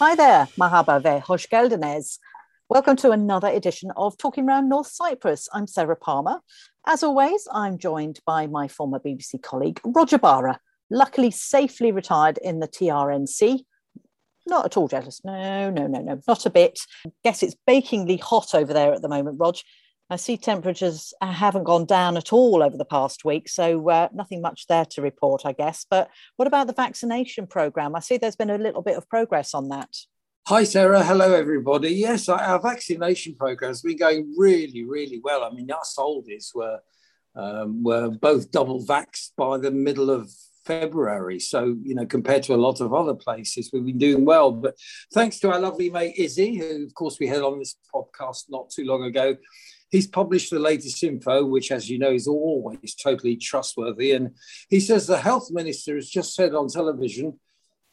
Hi there, Merhaba ve hoş geldiniz. Welcome to another edition of Talking Round North Cyprus. I'm Sarah Palmer. As always, I'm joined by my former BBC colleague, Roger Barra, luckily safely retired in the TRNC. Not at all jealous. No, no, no, no, not a bit. Guess it's bakingly hot over there at the moment, Rog. I see temperatures haven't gone down at all over the past week, so uh, nothing much there to report, I guess. But what about the vaccination programme? I see there's been a little bit of progress on that. Hi, Sarah. Hello, everybody. Yes, our vaccination program has been going really, really well. I mean, our oldies were um, were both double vaxxed by the middle of February. So, you know, compared to a lot of other places, we've been doing well. But thanks to our lovely mate Izzy, who, of course, we had on this podcast not too long ago, He's published the latest info, which, as you know, is always totally trustworthy. And he says the health minister has just said on television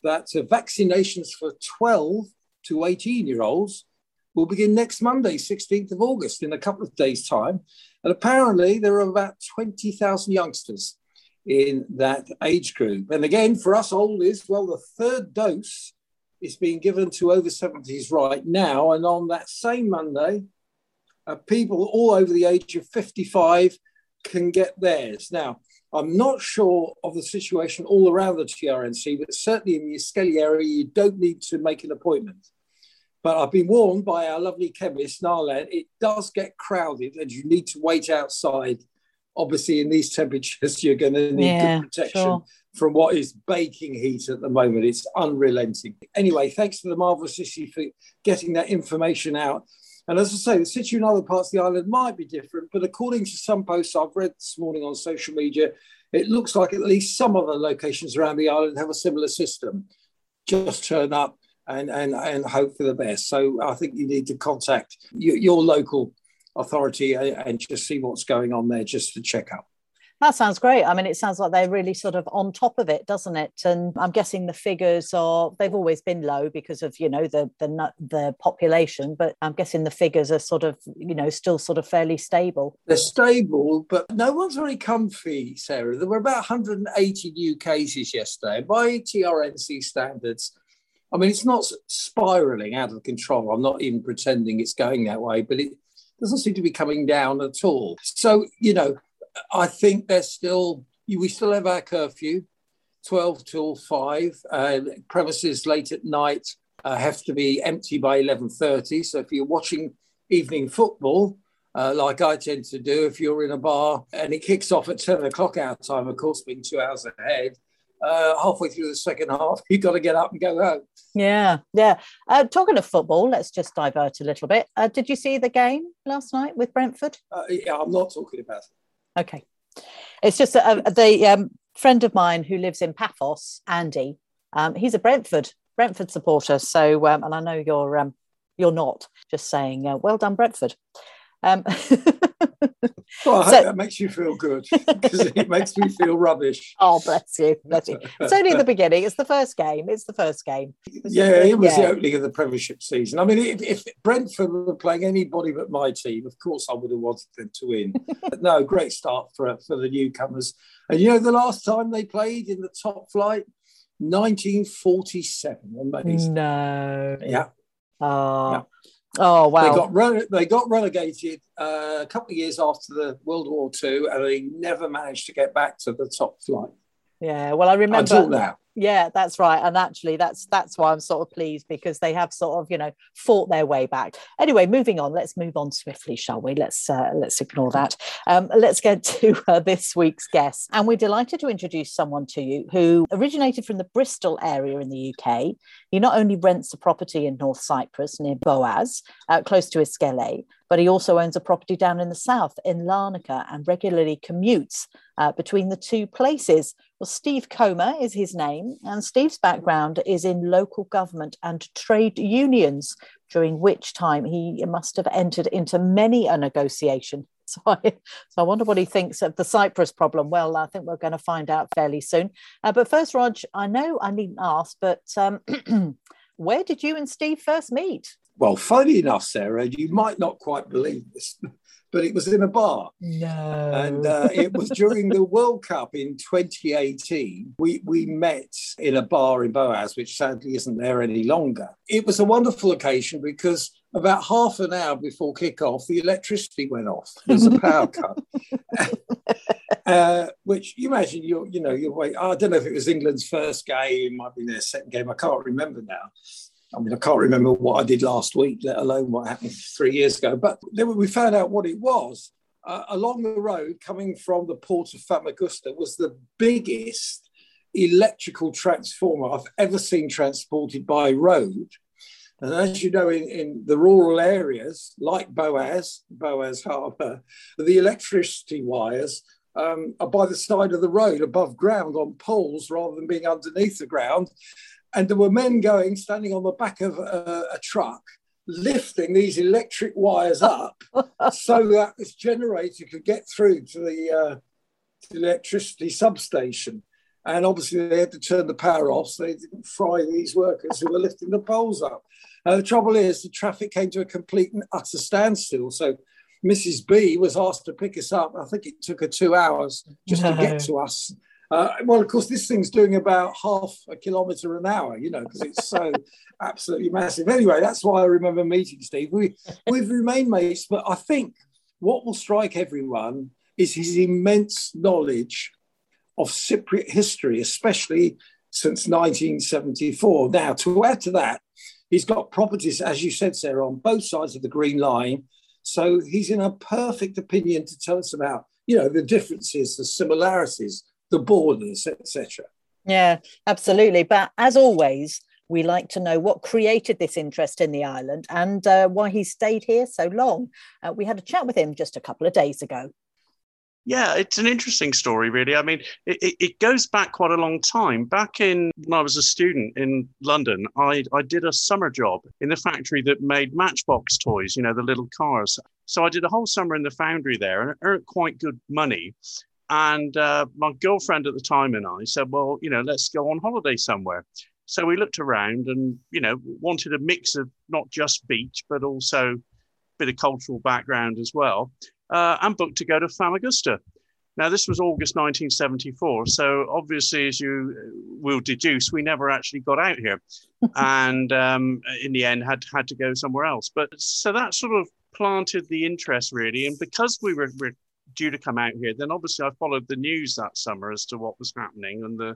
that uh, vaccinations for 12 to 18 year olds will begin next Monday, 16th of August, in a couple of days' time. And apparently, there are about 20,000 youngsters in that age group. And again, for us oldies, well, the third dose is being given to over 70s right now. And on that same Monday, uh, people all over the age of 55 can get theirs. Now, I'm not sure of the situation all around the TRNC, but certainly in the Iskele area, you don't need to make an appointment. But I've been warned by our lovely chemist, Narlan, it does get crowded and you need to wait outside. Obviously, in these temperatures, you're going to need yeah, good protection sure. from what is baking heat at the moment. It's unrelenting. Anyway, thanks to the marvelous Izzy for getting that information out. And as I say, the situation in other parts of the island might be different, but according to some posts I've read this morning on social media, it looks like at least some other locations around the island have a similar system. Just turn up and, and, and hope for the best. So I think you need to contact your, your local authority and, and just see what's going on there just to check up. That sounds great. I mean, it sounds like they're really sort of on top of it, doesn't it? And I'm guessing the figures are they've always been low because of you know the the the population, but I'm guessing the figures are sort of you know still sort of fairly stable. They're stable, but no one's very comfy, Sarah. There were about 180 new cases yesterday. By TRNC standards, I mean it's not spiraling out of control. I'm not even pretending it's going that way, but it doesn't seem to be coming down at all. So you know I think there's still we still have our curfew, twelve till five. Uh, premises late at night uh, have to be empty by eleven thirty. So if you're watching evening football, uh, like I tend to do, if you're in a bar and it kicks off at ten o'clock our time, of course, being two hours ahead. Uh, halfway through the second half, you've got to get up and go home. Yeah, yeah. Uh, talking of football, let's just divert a little bit. Uh, did you see the game last night with Brentford? Uh, yeah, I'm not talking about it. Okay. It's just uh, the um, friend of mine who lives in Paphos, Andy. Um, he's a Brentford Brentford supporter. So, um, and I know you're um, you're not. Just saying, uh, well done, Brentford. Um, well, I so, hope that makes you feel good because it makes me feel rubbish. Oh, bless you, bless you. It's only the beginning. It's the first game. It's the first game. yeah, it was yeah. the opening of the Premiership season. I mean, if, if, Brentford were playing anybody but my team, of course I would have wanted them to win. but no, great start for for the newcomers. And you know, the last time they played in the top flight, 1947. Amazing. No. Yeah. Oh. Yeah. Oh wow! They got re- they got relegated uh, a couple of years after the World War II, and they never managed to get back to the top flight. Yeah, well, I remember until now. Yeah, that's right. And actually, that's that's why I'm sort of pleased because they have sort of you know fought their way back. Anyway, moving on. Let's move on swiftly, shall we? Let's uh, let's ignore that. Um, let's get to uh, this week's guest, and we're delighted to introduce someone to you who originated from the Bristol area in the UK. He not only rents a property in North Cyprus near Boaz, uh, close to Iskele, but he also owns a property down in the south in Larnaca and regularly commutes uh, between the two places. Well, Steve Comer is his name, and Steve's background is in local government and trade unions, during which time he must have entered into many a negotiation. So I, so I wonder what he thinks of the Cyprus problem. Well, I think we're going to find out fairly soon. Uh, but first, Rog, I know I needn't ask, but um, where did you and Steve first meet? Well, funny enough, Sarah, you might not quite believe this, but it was in a bar. No. And uh, it was during the World Cup in 2018. We, we met in a bar in Boaz, which sadly isn't there any longer. It was a wonderful occasion because about half an hour before kickoff, the electricity went off. There was a power cut. Uh, which you imagine you're, you know, you're wait. I don't know if it was England's first game, might be their second game. I can't remember now. I mean, I can't remember what I did last week, let alone what happened three years ago. But then we found out what it was. Uh, along the road, coming from the port of Famagusta, was the biggest electrical transformer I've ever seen transported by road. And as you know, in, in the rural areas like Boaz, Boaz Harbour, the electricity wires um, are by the side of the road above ground on poles rather than being underneath the ground. And there were men going, standing on the back of a, a truck, lifting these electric wires up so that this generator could get through to the, uh, to the electricity substation. And obviously, they had to turn the power off so they didn't fry these workers who were lifting the poles up. Uh, the trouble is, the traffic came to a complete and utter standstill. So Mrs. B was asked to pick us up. I think it took her two hours just no. to get to us. Uh, well, of course, this thing's doing about half a kilometre an hour, you know, because it's so absolutely massive. Anyway, that's why I remember meeting Steve. We, we've remained mates, but I think what will strike everyone is his immense knowledge of Cypriot history, especially since 1974. Now, to add to that, he's got properties, as you said, Sarah, on both sides of the Green Line. So he's in a perfect opinion to tell us about, you know, the differences, the similarities the borders, etc. Yeah, absolutely. But as always, we like to know what created this interest in the island and uh, why he stayed here so long. Uh, we had a chat with him just a couple of days ago. Yeah, it's an interesting story, really. I mean, it, it, goes back quite a long time. Back in when I was a student in London, I, I did a summer job in the factory that made Matchbox toys, you know, the little cars. So I did a whole summer in the foundry there and earned quite good money. And uh, my girlfriend at the time and I said, well, you know, let's go on holiday somewhere. So we looked around and, you know, wanted a mix of not just beach, but also a bit of cultural background as well, uh, and booked to go to Famagusta. Now, this was August 1974. So obviously, as you will deduce, we never actually got out here. and um, in the end, had, had to go somewhere else. But so that sort of planted the interest really. And because we were, were due to come out here, then obviously I followed the news that summer as to what was happening and the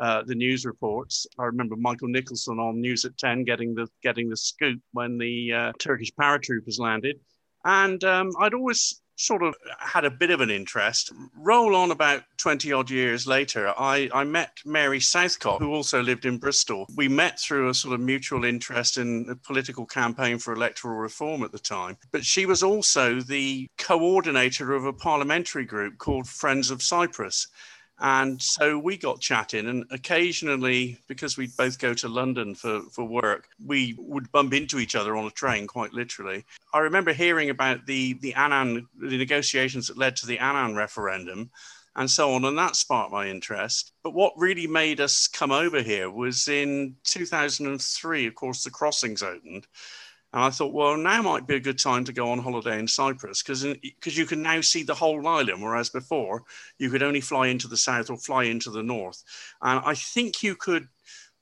uh, the news reports. I remember Michael Nicholson on News at Ten getting the getting the scoop when the uh, Turkish paratroopers landed, and um, I'd always sort of had a bit of an interest. Roll on about 20 odd years later, I, I met Mary Southcott, who also lived in Bristol. We met through a sort of mutual interest in a political campaign for electoral reform at the time. But she was also the coordinator of a parliamentary group called Friends of Cyprus. And so we got chatting, and occasionally, because we'd both go to London for, for work, we would bump into each other on a train, quite literally. I remember hearing about the, the Annan, the negotiations that led to the Annan referendum and so on, and that sparked my interest. But what really made us come over here was in 2003, of course, the crossings opened. And I thought, well, now might be a good time to go on holiday in Cyprus because you can now see the whole island, whereas before you could only fly into the south or fly into the north. And I think you could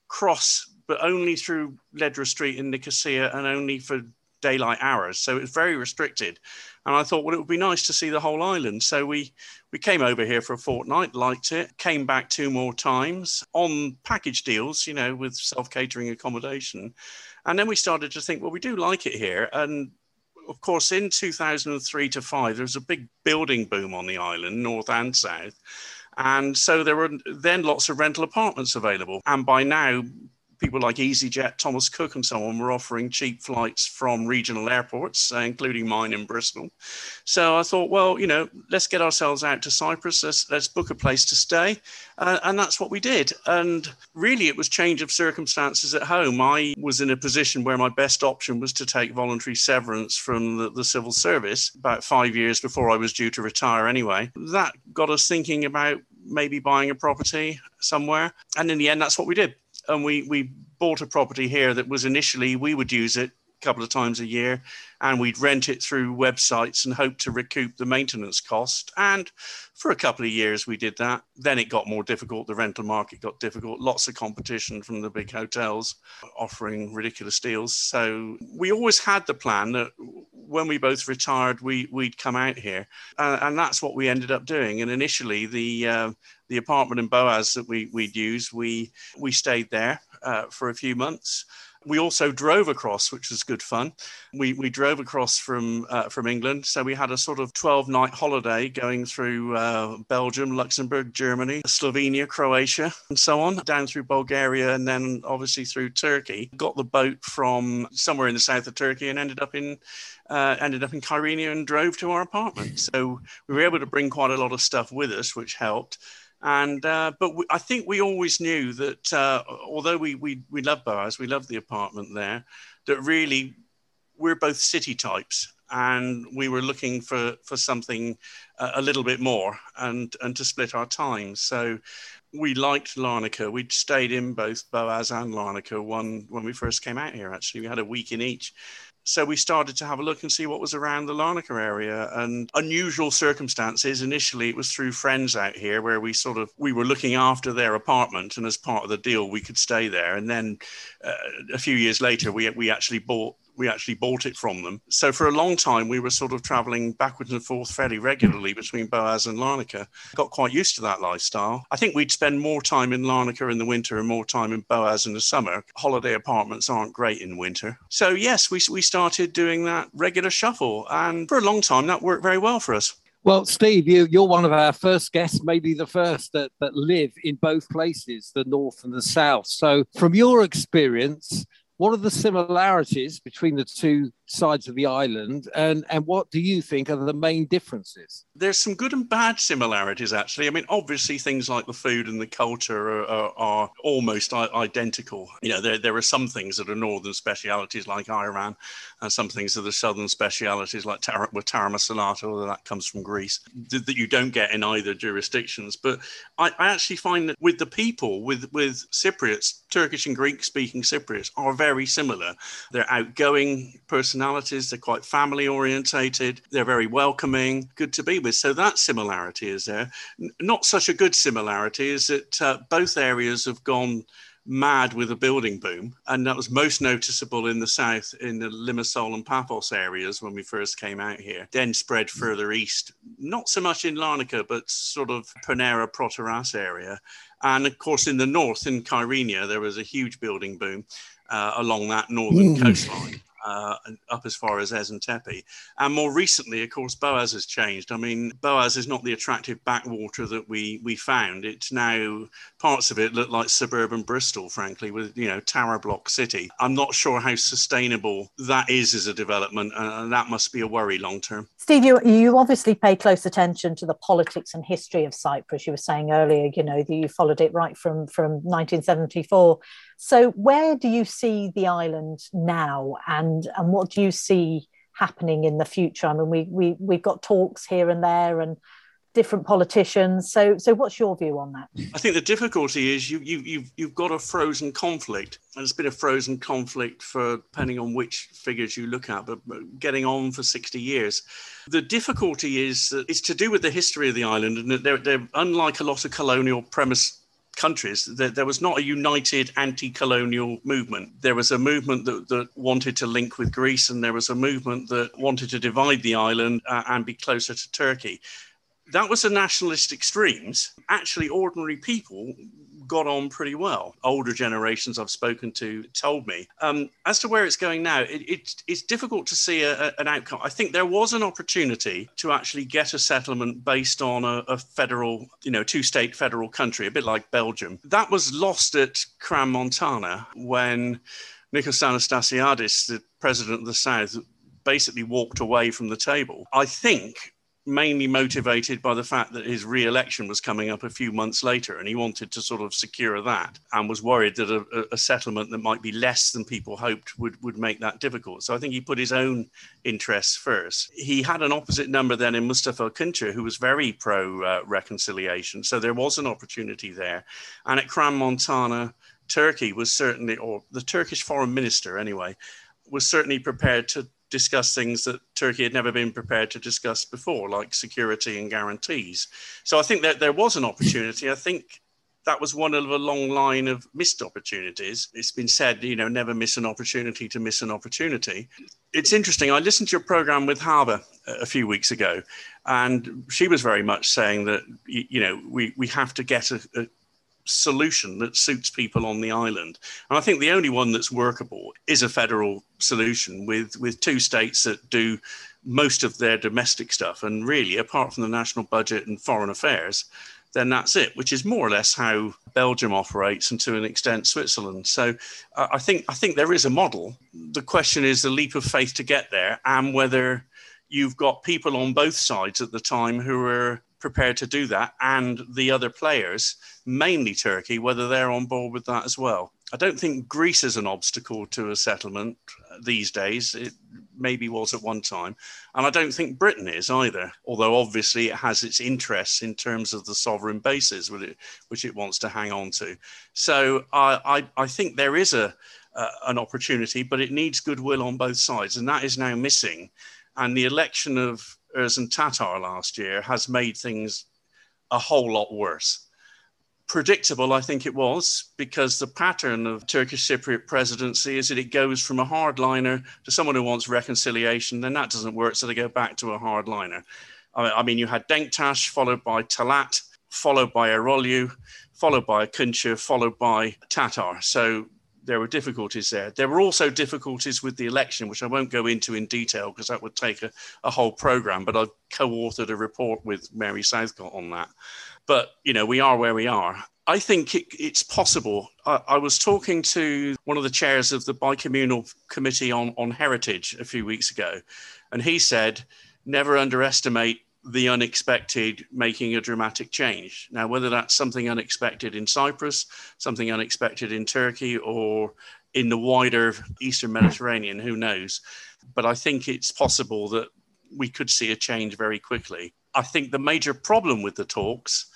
cross, but only through Ledra Street in Nicosia and only for daylight hours. So it's very restricted. And I thought, well, it would be nice to see the whole island. So we we came over here for a fortnight, liked it, came back two more times on package deals, you know, with self catering accommodation. And then we started to think, well, we do like it here. And of course, in 2003 to five, there was a big building boom on the island, north and south. And so there were then lots of rental apartments available. And by now, people like EasyJet, Thomas Cook, and so on were offering cheap flights from regional airports, uh, including mine in Bristol. So I thought, well, you know, let's get ourselves out to Cyprus. Let's, let's book a place to stay. Uh, and that's what we did. And really, it was change of circumstances at home. I was in a position where my best option was to take voluntary severance from the, the civil service about five years before I was due to retire anyway. That got us thinking about maybe buying a property somewhere. And in the end, that's what we did and we we bought a property here that was initially we would use it a couple of times a year, and we'd rent it through websites and hope to recoup the maintenance cost. And for a couple of years, we did that. Then it got more difficult. The rental market got difficult. Lots of competition from the big hotels offering ridiculous deals. So we always had the plan that when we both retired, we we'd come out here, uh, and that's what we ended up doing. And initially, the uh, the apartment in Boaz that we we'd used, we we stayed there uh, for a few months we also drove across, which was good fun. We, we drove across from uh, from England, so we had a sort of 12 night holiday going through uh, Belgium, Luxembourg, Germany, Slovenia, Croatia, and so on, down through Bulgaria, and then obviously through Turkey. Got the boat from somewhere in the south of Turkey and ended up in uh, ended up in Kyrenia and drove to our apartment. So we were able to bring quite a lot of stuff with us, which helped. And uh, but we, I think we always knew that uh, although we we we love Boaz, we love the apartment there, that really we're both city types, and we were looking for for something uh, a little bit more and and to split our time. So we liked Larnaca. We'd stayed in both Boaz and Larnaca one when we first came out here. Actually, we had a week in each so we started to have a look and see what was around the Larnaca area and unusual circumstances. Initially, it was through friends out here where we sort of we were looking after their apartment, and as part of the deal, we could stay there. And then uh, a few years later, we we actually bought we actually bought it from them. So for a long time, we were sort of traveling backwards and forth fairly regularly between Boaz and Larnaca. Got quite used to that lifestyle. I think we'd spend more time in Larnaca in the winter and more time in Boaz in the summer. Holiday apartments aren't great in winter. So yes, we, we started doing that regular shuffle. And for a long time, that worked very well for us. Well, Steve, you, you're one of our first guests, maybe the first that, that live in both places, the North and the South. So, from your experience, what are the similarities between the two sides of the island and and what do you think are the main differences? There's some good and bad similarities actually. I mean obviously things like the food and the culture are, are, are almost identical. You know there, there are some things that are northern specialities like ayran and some things that are southern specialities like tar- with tarama although that comes from greece that, that you don't get in either jurisdictions. But I, I actually find that with the people with with cypriots turkish and greek speaking cypriots are very similar. They're outgoing person personalities. They're quite family orientated. They're very welcoming, good to be with. So that similarity is there. Not such a good similarity is that uh, both areas have gone mad with a building boom. And that was most noticeable in the south, in the Limassol and Paphos areas when we first came out here. Then spread further east, not so much in Larnaca, but sort of Pernera, Protaras area. And of course, in the north, in Kyrenia, there was a huge building boom uh, along that northern mm. coastline uh, up as far as Esentepe. And more recently, of course, Boaz has changed. I mean, Boaz is not the attractive backwater that we we found. It's now parts of it look like suburban Bristol, frankly, with you know tower block city. I'm not sure how sustainable that is as a development, and that must be a worry long term. Steve, you you obviously pay close attention to the politics and history of Cyprus. You were saying earlier, you know, that you followed it right from from 1974 so, where do you see the island now, and and what do you see happening in the future? I mean, we we we've got talks here and there, and different politicians. So, so what's your view on that? I think the difficulty is you you you've you've got a frozen conflict, and it's been a frozen conflict for depending on which figures you look at, but getting on for sixty years. The difficulty is it's to do with the history of the island, and they're, they're unlike a lot of colonial premise countries, there, there was not a united anti colonial movement. There was a movement that, that wanted to link with Greece, and there was a movement that wanted to divide the island uh, and be closer to Turkey. That was the nationalist extremes. Actually, ordinary people got on pretty well. Older generations I've spoken to told me. Um, as to where it's going now, it, it, it's difficult to see a, a, an outcome. I think there was an opportunity to actually get a settlement based on a, a federal, you know, two state federal country, a bit like Belgium. That was lost at Crans-Montana when Nikos Anastasiadis, the president of the South, basically walked away from the table. I think mainly motivated by the fact that his re-election was coming up a few months later and he wanted to sort of secure that and was worried that a, a, settlement that might be less than people hoped would, would make that difficult. So i think he put his own interests first. He had an opposite number then in mustafa Akıncı who was very pro uh, reconciliation so there was an opportunity there. And at Crans-Montana turkey was certainly or the turkish foreign minister anyway was certainly prepared to discuss things that Turkey had never been prepared to discuss before, like security and guarantees. So I think that there was an opportunity. I think that was one of a long line of missed opportunities. It's been said, you know, never miss an opportunity to miss an opportunity. It's interesting. I listened to your program with Harbour a few weeks ago, and she was very much saying that, you know, we, we have to get a, a solution that suits people on the island. And I think the only one that's workable is a federal solution with, with two states that do most of their domestic stuff. And really, apart from the national budget and foreign affairs, then that's it, which is more or less how Belgium operates and to an extent Switzerland. So uh, I think I think there is a model. The question is the leap of faith to get there and whether you've got people on both sides at the time who are prepared to do that and the other players, mainly Turkey, whether they're on board with that as well. I don't think Greece is an obstacle to a settlement these days. It maybe was at one time. And I don't think Britain is either, although obviously it has its interests in terms of the sovereign bases which it, which it wants to hang on to. So I, I, I think there is a, uh, an opportunity, but it needs goodwill on both sides. And that is now missing. And the election of Ersin Tatar last year has made things a whole lot worse predictable, I think it was, because the pattern of Turkish Cypriot presidency is that it goes from a hardliner to someone who wants reconciliation, then that doesn't work, so they go back to a hardliner. I mean, you had Denktash, followed by Talat, followed by Eroglu, followed by Akıncı, followed by Tatar. So there were difficulties there. There were also difficulties with the election, which I won't go into in detail because that would take a, a whole program. But I've co authored a report with Mary Southcott on that but you know we are where we are i think it, it's possible I, I, was talking to one of the chairs of the bicommunal committee on, on heritage a few weeks ago and he said never underestimate the unexpected making a dramatic change. Now whether that's something unexpected in cyprus something unexpected in turkey or in the wider eastern mediterranean who knows? But i think it's possible that we could see a change very quickly. I think the major problem with the talks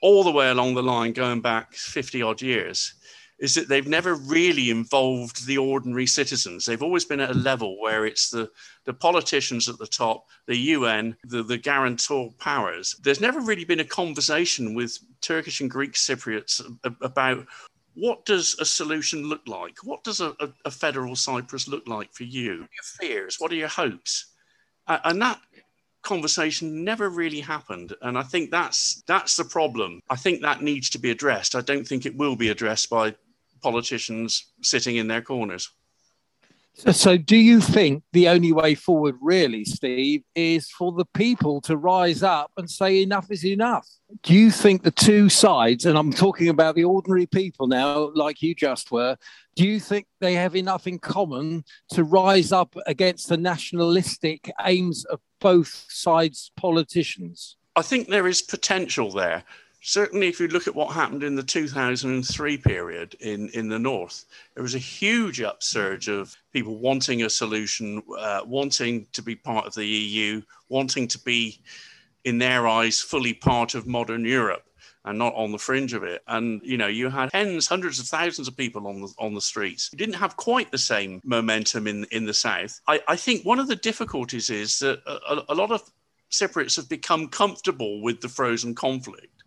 all the way along the line, going back 50 odd years, is that they've never really involved the ordinary citizens. They've always been at a level where it's the, the politicians at the top, the UN, the, the guarantor powers. There's never really been a conversation with Turkish and Greek Cypriots about what does a solution look like? What does a, a, a federal Cyprus look like for you? What are your fears? What are your hopes? Uh, and that conversation never really happened and i think that's that's the problem i think that needs to be addressed i don't think it will be addressed by politicians sitting in their corners so, so, do you think the only way forward, really, Steve, is for the people to rise up and say enough is enough? Do you think the two sides, and I'm talking about the ordinary people now, like you just were, do you think they have enough in common to rise up against the nationalistic aims of both sides' politicians? I think there is potential there certainly if you look at what happened in the 2003 period in, in the north, there was a huge upsurge of people wanting a solution, uh, wanting to be part of the EU, wanting to be, in their eyes, fully part of modern Europe and not on the fringe of it. And you know, you had tens, hundreds of thousands of people on the on the streets. You didn't have quite the same momentum in in the south. I, I think one of the difficulties is that a, a lot of Cypriots have become comfortable with the frozen conflict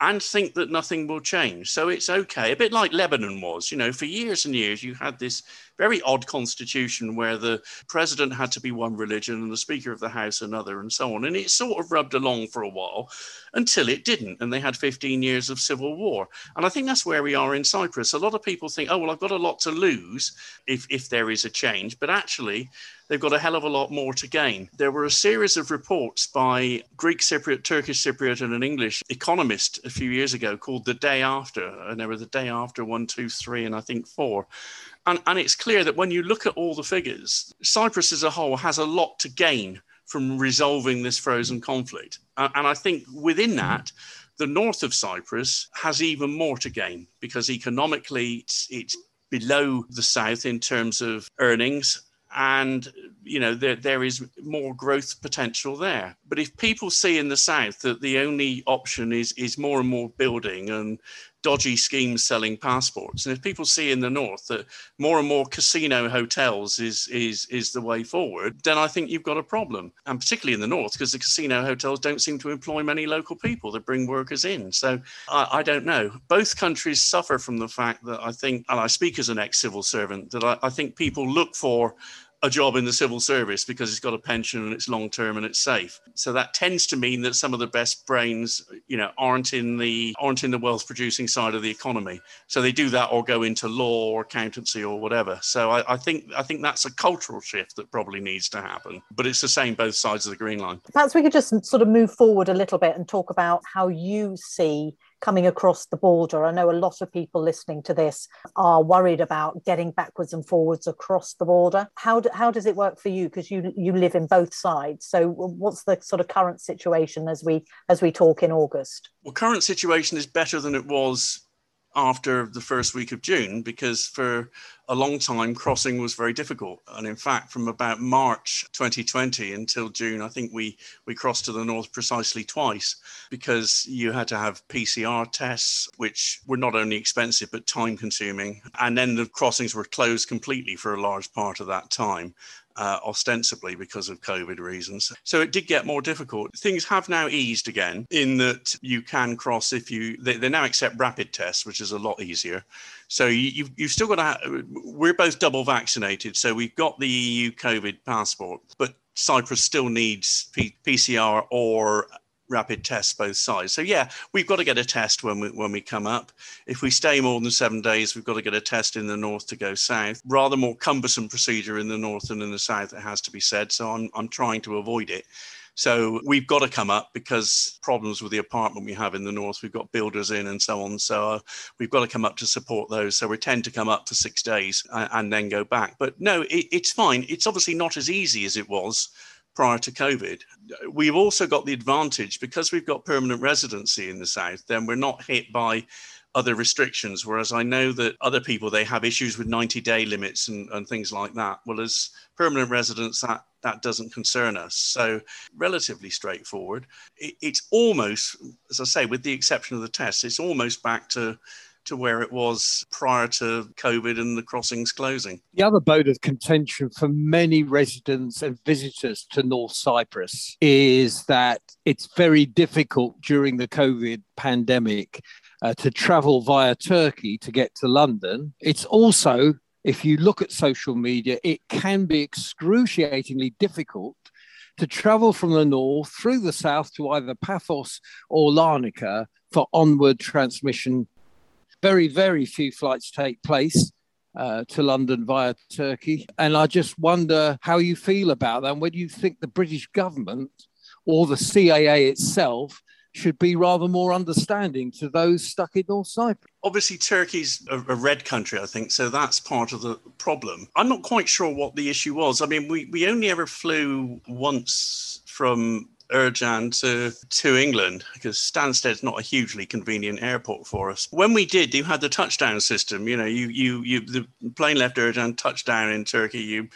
and think that nothing will change. So it's okay, a bit like Lebanon was. You know, for years and years, you had this very odd constitution where the president had to be one religion and the Speaker of the House another, and so on. And it sort of rubbed along for a while until it didn't. And they had 15 years of civil war. And I think that's where we are in Cyprus. A lot of people think, oh, well, I've got a lot to lose if, if there is a change. But actually, they've got a hell of a lot more to gain. There were a series of reports by Greek Cypriot, Turkish Cypriot, and an English economist a few years ago called The Day After. And there were the day after one, two, three, and I think four. And, and it's clear that when you look at all the figures, Cyprus as a whole has a lot to gain from resolving this frozen conflict. Uh, and I think within that, the north of Cyprus has even more to gain because economically it's, it's below the south in terms of earnings and you know there, there is more growth potential there but if people see in the south that the only option is is more and more building and dodgy schemes selling passports. And if people see in the north that more and more casino hotels is is is the way forward, then I think you've got a problem. And particularly in the north, because the casino hotels don't seem to employ many local people that bring workers in. So I, I don't know. Both countries suffer from the fact that I think, and I speak as an ex-civil servant, that I, I think people look for a job in the civil service because it's got a pension and it's long term and it's safe. So that tends to mean that some of the best brains, you know, aren't in the aren't in the wealth producing side of the economy. So they do that or go into law or accountancy or whatever. So I, I think I think that's a cultural shift that probably needs to happen. But it's the same both sides of the green line. Perhaps we could just sort of move forward a little bit and talk about how you see coming across the border. I know a lot of people listening to this are worried about getting backwards and forwards across the border. How, do, how does it work for you? Because you you live in both sides. So what's the sort of current situation as we as we talk in August? Well, current situation is better than it was after the first week of June because for a long time crossing was very difficult. And in fact from about March 2020 until June I think we we crossed to the north precisely twice because you had to have PCR tests which were not only expensive but time consuming. And then the crossings were closed completely for a large part of that time uh, ostensibly because of COVID reasons. So it did get more difficult. Things have now eased again in that you can cross if you, they, they now accept rapid tests, which is a lot easier. So you, you've, you've still got to, we're both double vaccinated. So we've got the EU COVID passport, but Cyprus still needs P- PCR or rapid tests both sides. So yeah, we've got to get a test when we when we come up. If we stay more than seven days, we've got to get a test in the north to go south. Rather more cumbersome procedure in the north than in the south, it has to be said. So I'm I'm trying to avoid it. So we've got to come up because problems with the apartment we have in the north, we've got builders in and so on. So uh, we've got to come up to support those. So we tend to come up for six days and, and then go back. But no, it, it's fine. It's obviously not as easy as it was prior to COVID. We've also got the advantage because we've got permanent residency in the South, then we're not hit by other restrictions. Whereas I know that other people, they have issues with 90 day limits and, and things like that. Well, as permanent residents, that, that doesn't concern us. So, relatively straightforward. It, it's almost, as I say, with the exception of the tests, it's almost back to to where it was prior to COVID and the crossings closing. The other bone of contention for many residents and visitors to North Cyprus is that it's very difficult during the COVID pandemic uh, to travel via Turkey to get to London. It's also, if you look at social media, it can be excruciatingly difficult to travel from the north through the south to either Paphos or Larnaca for onward transmission very, very few flights take place uh, to London via Turkey. And I just wonder how you feel about that. And whether you think the British government or the CAA itself should be rather more understanding to those stuck in North Cyprus. Obviously, Turkey's a, a, red country, I think, so that's part of the problem. I'm not quite sure what the issue was. I mean, we, we only ever flew once from Ercan to, to England because Stansted's not a hugely convenient airport for us. When we did, you had the touchdown system. You know, you you you the plane left Ercan, touchdown in Turkey. You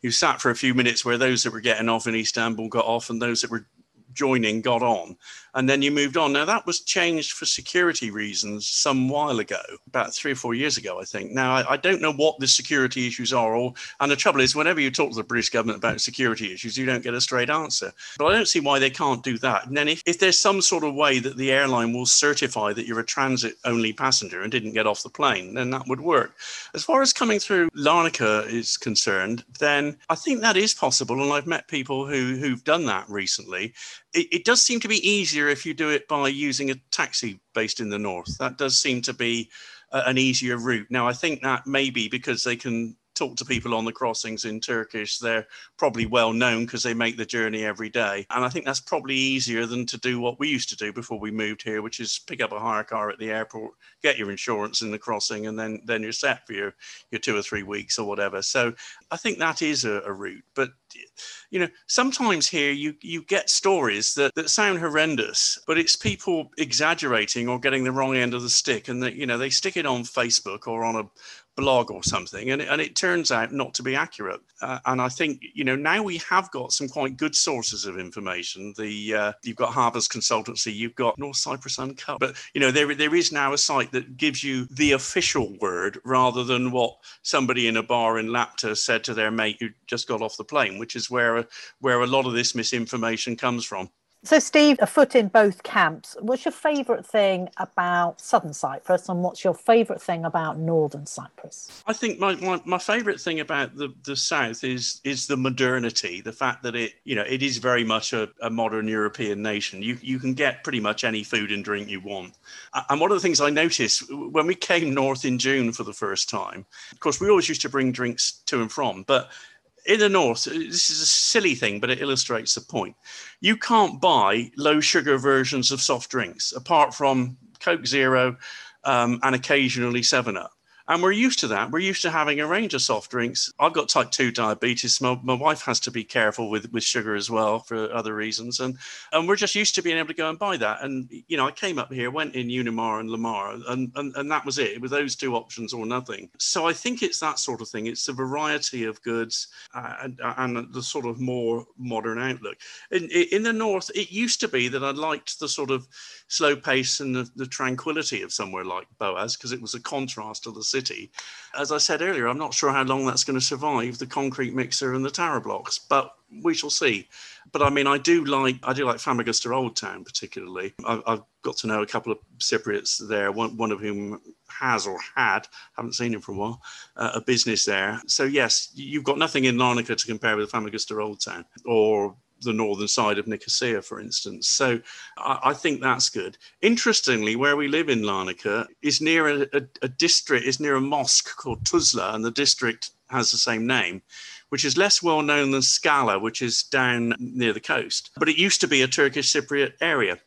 you sat for a few minutes where those that were getting off in Istanbul got off, and those that were joining got on and then you moved on. Now that was changed for security reasons some while ago about three or four years ago i think. Now i, I don't know what the security issues are or and the trouble is whenever you talk to the british government about security issues you don't get a straight answer. But i don't see why they can't do that. And then if, if there's some sort of way that the airline will certify that you're a transit only passenger and didn't get off the plane then that would work. As far as coming through larnaca is concerned then i think that is possible and i've met people who who've done that recently it, it, does seem to be easier if you do it by using a taxi based in the north. That does seem to be a, an easier route. Now, I think that maybe because they can talk to people on the crossings in Turkish, they're probably well known because they make the journey every day. And I think that's probably easier than to do what we used to do before we moved here, which is pick up a hire car at the airport, get your insurance in the crossing, and then then you're set for your, your two or three weeks or whatever. So I think that is a, a route. But you know, sometimes here you you get stories that, that sound horrendous, but it's people exaggerating or getting the wrong end of the stick, and that you know they stick it on Facebook or on a blog or something, and it, and it turns out not to be accurate. Uh, and I think you know now we have got some quite good sources of information. The uh, you've got Harvest Consultancy, you've got North Cyprus Uncut, but you know there there is now a site that gives you the official word rather than what somebody in a bar in Lapta said to their mate who just got off the plane, which is where where a lot of this misinformation comes from. So, Steve, a foot in both camps. What's your favourite thing about southern Cyprus, and what's your favourite thing about northern Cyprus? I think my, my, my favourite thing about the, the south is is the modernity, the fact that it you know it is very much a, a modern European nation. You you can get pretty much any food and drink you want. And one of the things I noticed when we came north in June for the first time, of course, we always used to bring drinks to and from, but in the north, this is a silly thing, but it illustrates the point. You can't buy low sugar versions of soft drinks apart from Coke Zero um, and occasionally 7 Up and we're used to that. We're used to having a range of soft drinks. I've got type two diabetes. My, my wife has to be careful with with sugar as well for other reasons, and and we're just used to being able to go and buy that. And you know, I came up here, went in Unimar and Lemar, and and, and that was it. It was those two options or nothing. So I think it's that sort of thing. It's a variety of goods uh, and and the sort of more modern outlook. In in the north, it used to be that I liked the sort of slow pace and the, the tranquility of somewhere like Boaz because it was a contrast to the city. As I said earlier, I'm not sure how long that's going to survive the concrete mixer and the tower blocks, but we shall see. But I mean, I do like I do like Famagusta Old Town particularly. I've, I've got to know a couple of Cypriots there. One, one of whom has or had haven't seen him for a while uh, a business there. So yes, you've got nothing in Larnaca to compare with Famagusta Old Town or the northern side of Nicosia, for instance. So I, I, think that's good. Interestingly, where we live in Larnaca is near a, a, a district, is near a mosque called Tuzla, and the district has the same name which is less well known than Skala, which is down near the coast. But it used to be a Turkish Cypriot area.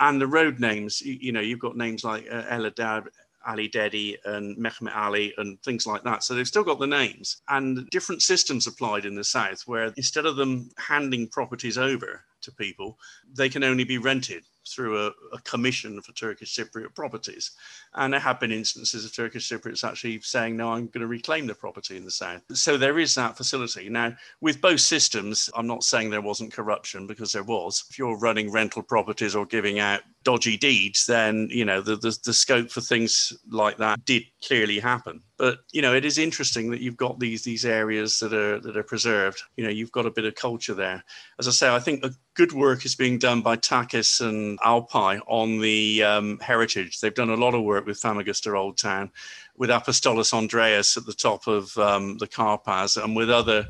And the road names, you know, you've got names like uh, Eladad, Ali Dedi and Mehmet Ali and things like that. So they've still got the names and different systems applied in the South where instead of them handing properties over to people, they can only be rented through a, a, commission for Turkish Cypriot properties. And there have been instances of Turkish Cypriots actually saying, no, I'm going to reclaim the property in the south. So there is that facility. Now, with both systems, I'm not saying there wasn't corruption because there was. If you're running rental properties or giving out dodgy deeds, then, you know, the, the, the scope for things like that did clearly happen. But you know, it is interesting that you've got these these areas that are that are preserved. You know, you've got a bit of culture there. As I say, I think a good work is being done by Takis and Alpi on the um, heritage. They've done a lot of work with Famagusta Old Town, with Apostolos Andreas at the top of um, the Karpaz, and with other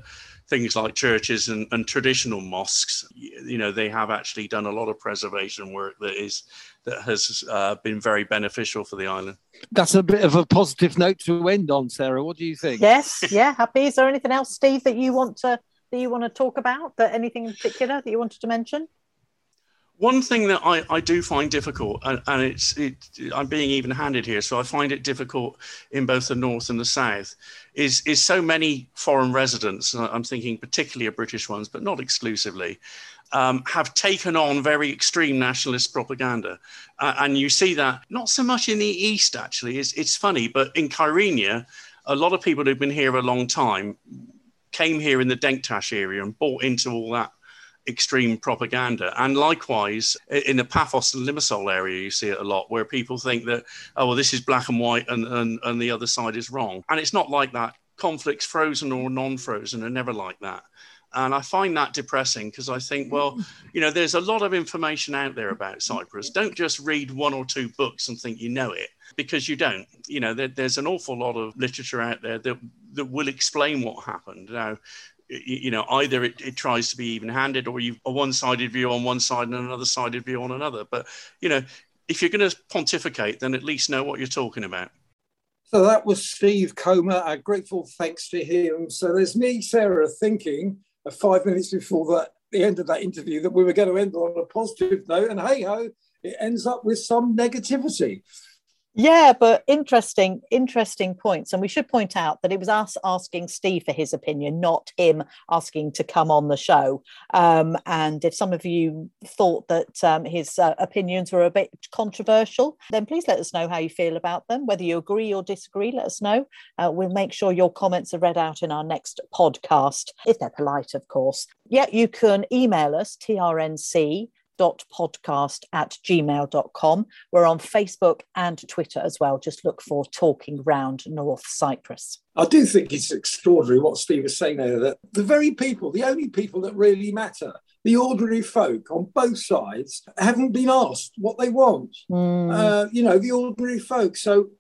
things like churches and, and traditional mosques, you know, they have actually done a lot of preservation work that is that has uh, been very beneficial for the island. That's a bit of a positive note to end on, Sarah. What do you think? Yes, yeah, happy. Is there anything else, Steve, that you want to that you want to talk about? That anything in particular that you wanted to mention? One thing that I, I do find difficult, and, and it's it, I'm being even handed here, so I find it difficult in both the north and the south, is is so many foreign residents. I'm thinking particularly of British ones, but not exclusively, um, have taken on very extreme nationalist propaganda, uh, and you see that not so much in the east. Actually, it's it's funny, but in Kyrenia, a lot of people who've been here a long time came here in the Denktash area and bought into all that extreme propaganda. And likewise, in the Paphos and Limassol area, you see it a lot where people think that, oh, well, this is black and white and, and, and the other side is wrong. And it's not like that. Conflicts, frozen or non frozen, are never like that. And I find that depressing because I think, well, mm. you know, there's a lot of information out there about Cyprus. Don't just read one or two books and think you know it because you don't. You know, there, there's an awful lot of literature out there that, that will explain what happened. Now, you know either it, it tries to be even handed or you've a one-sided view on one side and another sided view on another. But you know if you're going to pontificate then at least know what you're talking about. So that was steve comer. A grateful thanks to him. So there's me sarah thinking uh, five minutes before that the end of that interview that we were going to end on a positive note. And hey ho it ends up with some negativity Yeah, but interesting, interesting points. And we should point out that it was us asking Steve for his opinion, not him asking to come on the show. Um, and if some of you thought that um, his uh, opinions were a bit controversial, then please let us know how you feel about them. Whether you agree or disagree, let us know. Uh, we'll make sure your comments are read out in our next podcast, if they're polite, of course. Yeah, you can email us, trnc podcast at gmail.com. We're on Facebook and Twitter as well. Just look for Talking Round North Cyprus. I do think it's extraordinary what Steve was saying there that the very people, the only people that really matter, the ordinary folk on both sides, haven't been asked what they want. Mm. Uh, you know, the ordinary folk. So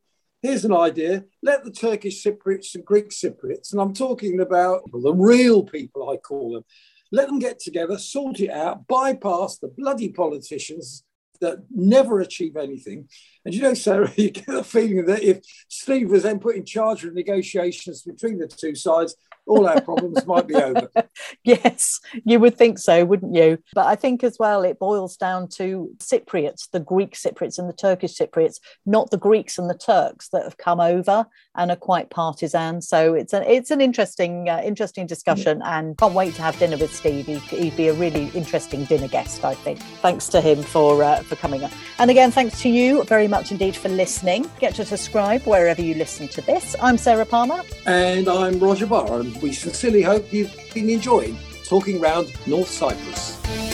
here's an idea let the Turkish Cypriots and Greek Cypriots, and I'm talking about the real people, I call them, let them get together, sort it out, bypass the bloody politicians that never achieve anything. And you know, Sarah, you get the feeling that if Steve was then put in charge of negotiations between the two sides, all our problems might be over. yes, you would think so, wouldn't you? But I think as well, it boils down to Cypriots, the Greek Cypriots and the Turkish Cypriots, not the Greeks and the Turks that have come over and are quite partisan. So it's an it's an interesting uh, interesting discussion, and can't wait to have dinner with Steve. He, would be a really interesting dinner guest, I think. Thanks to him for uh, for coming up, and again, thanks to you very much indeed for listening. Get to subscribe wherever you listen to this. I'm Sarah Palmer, and I'm Roger Barr we sincerely hope you've been enjoying talking round North Cyprus.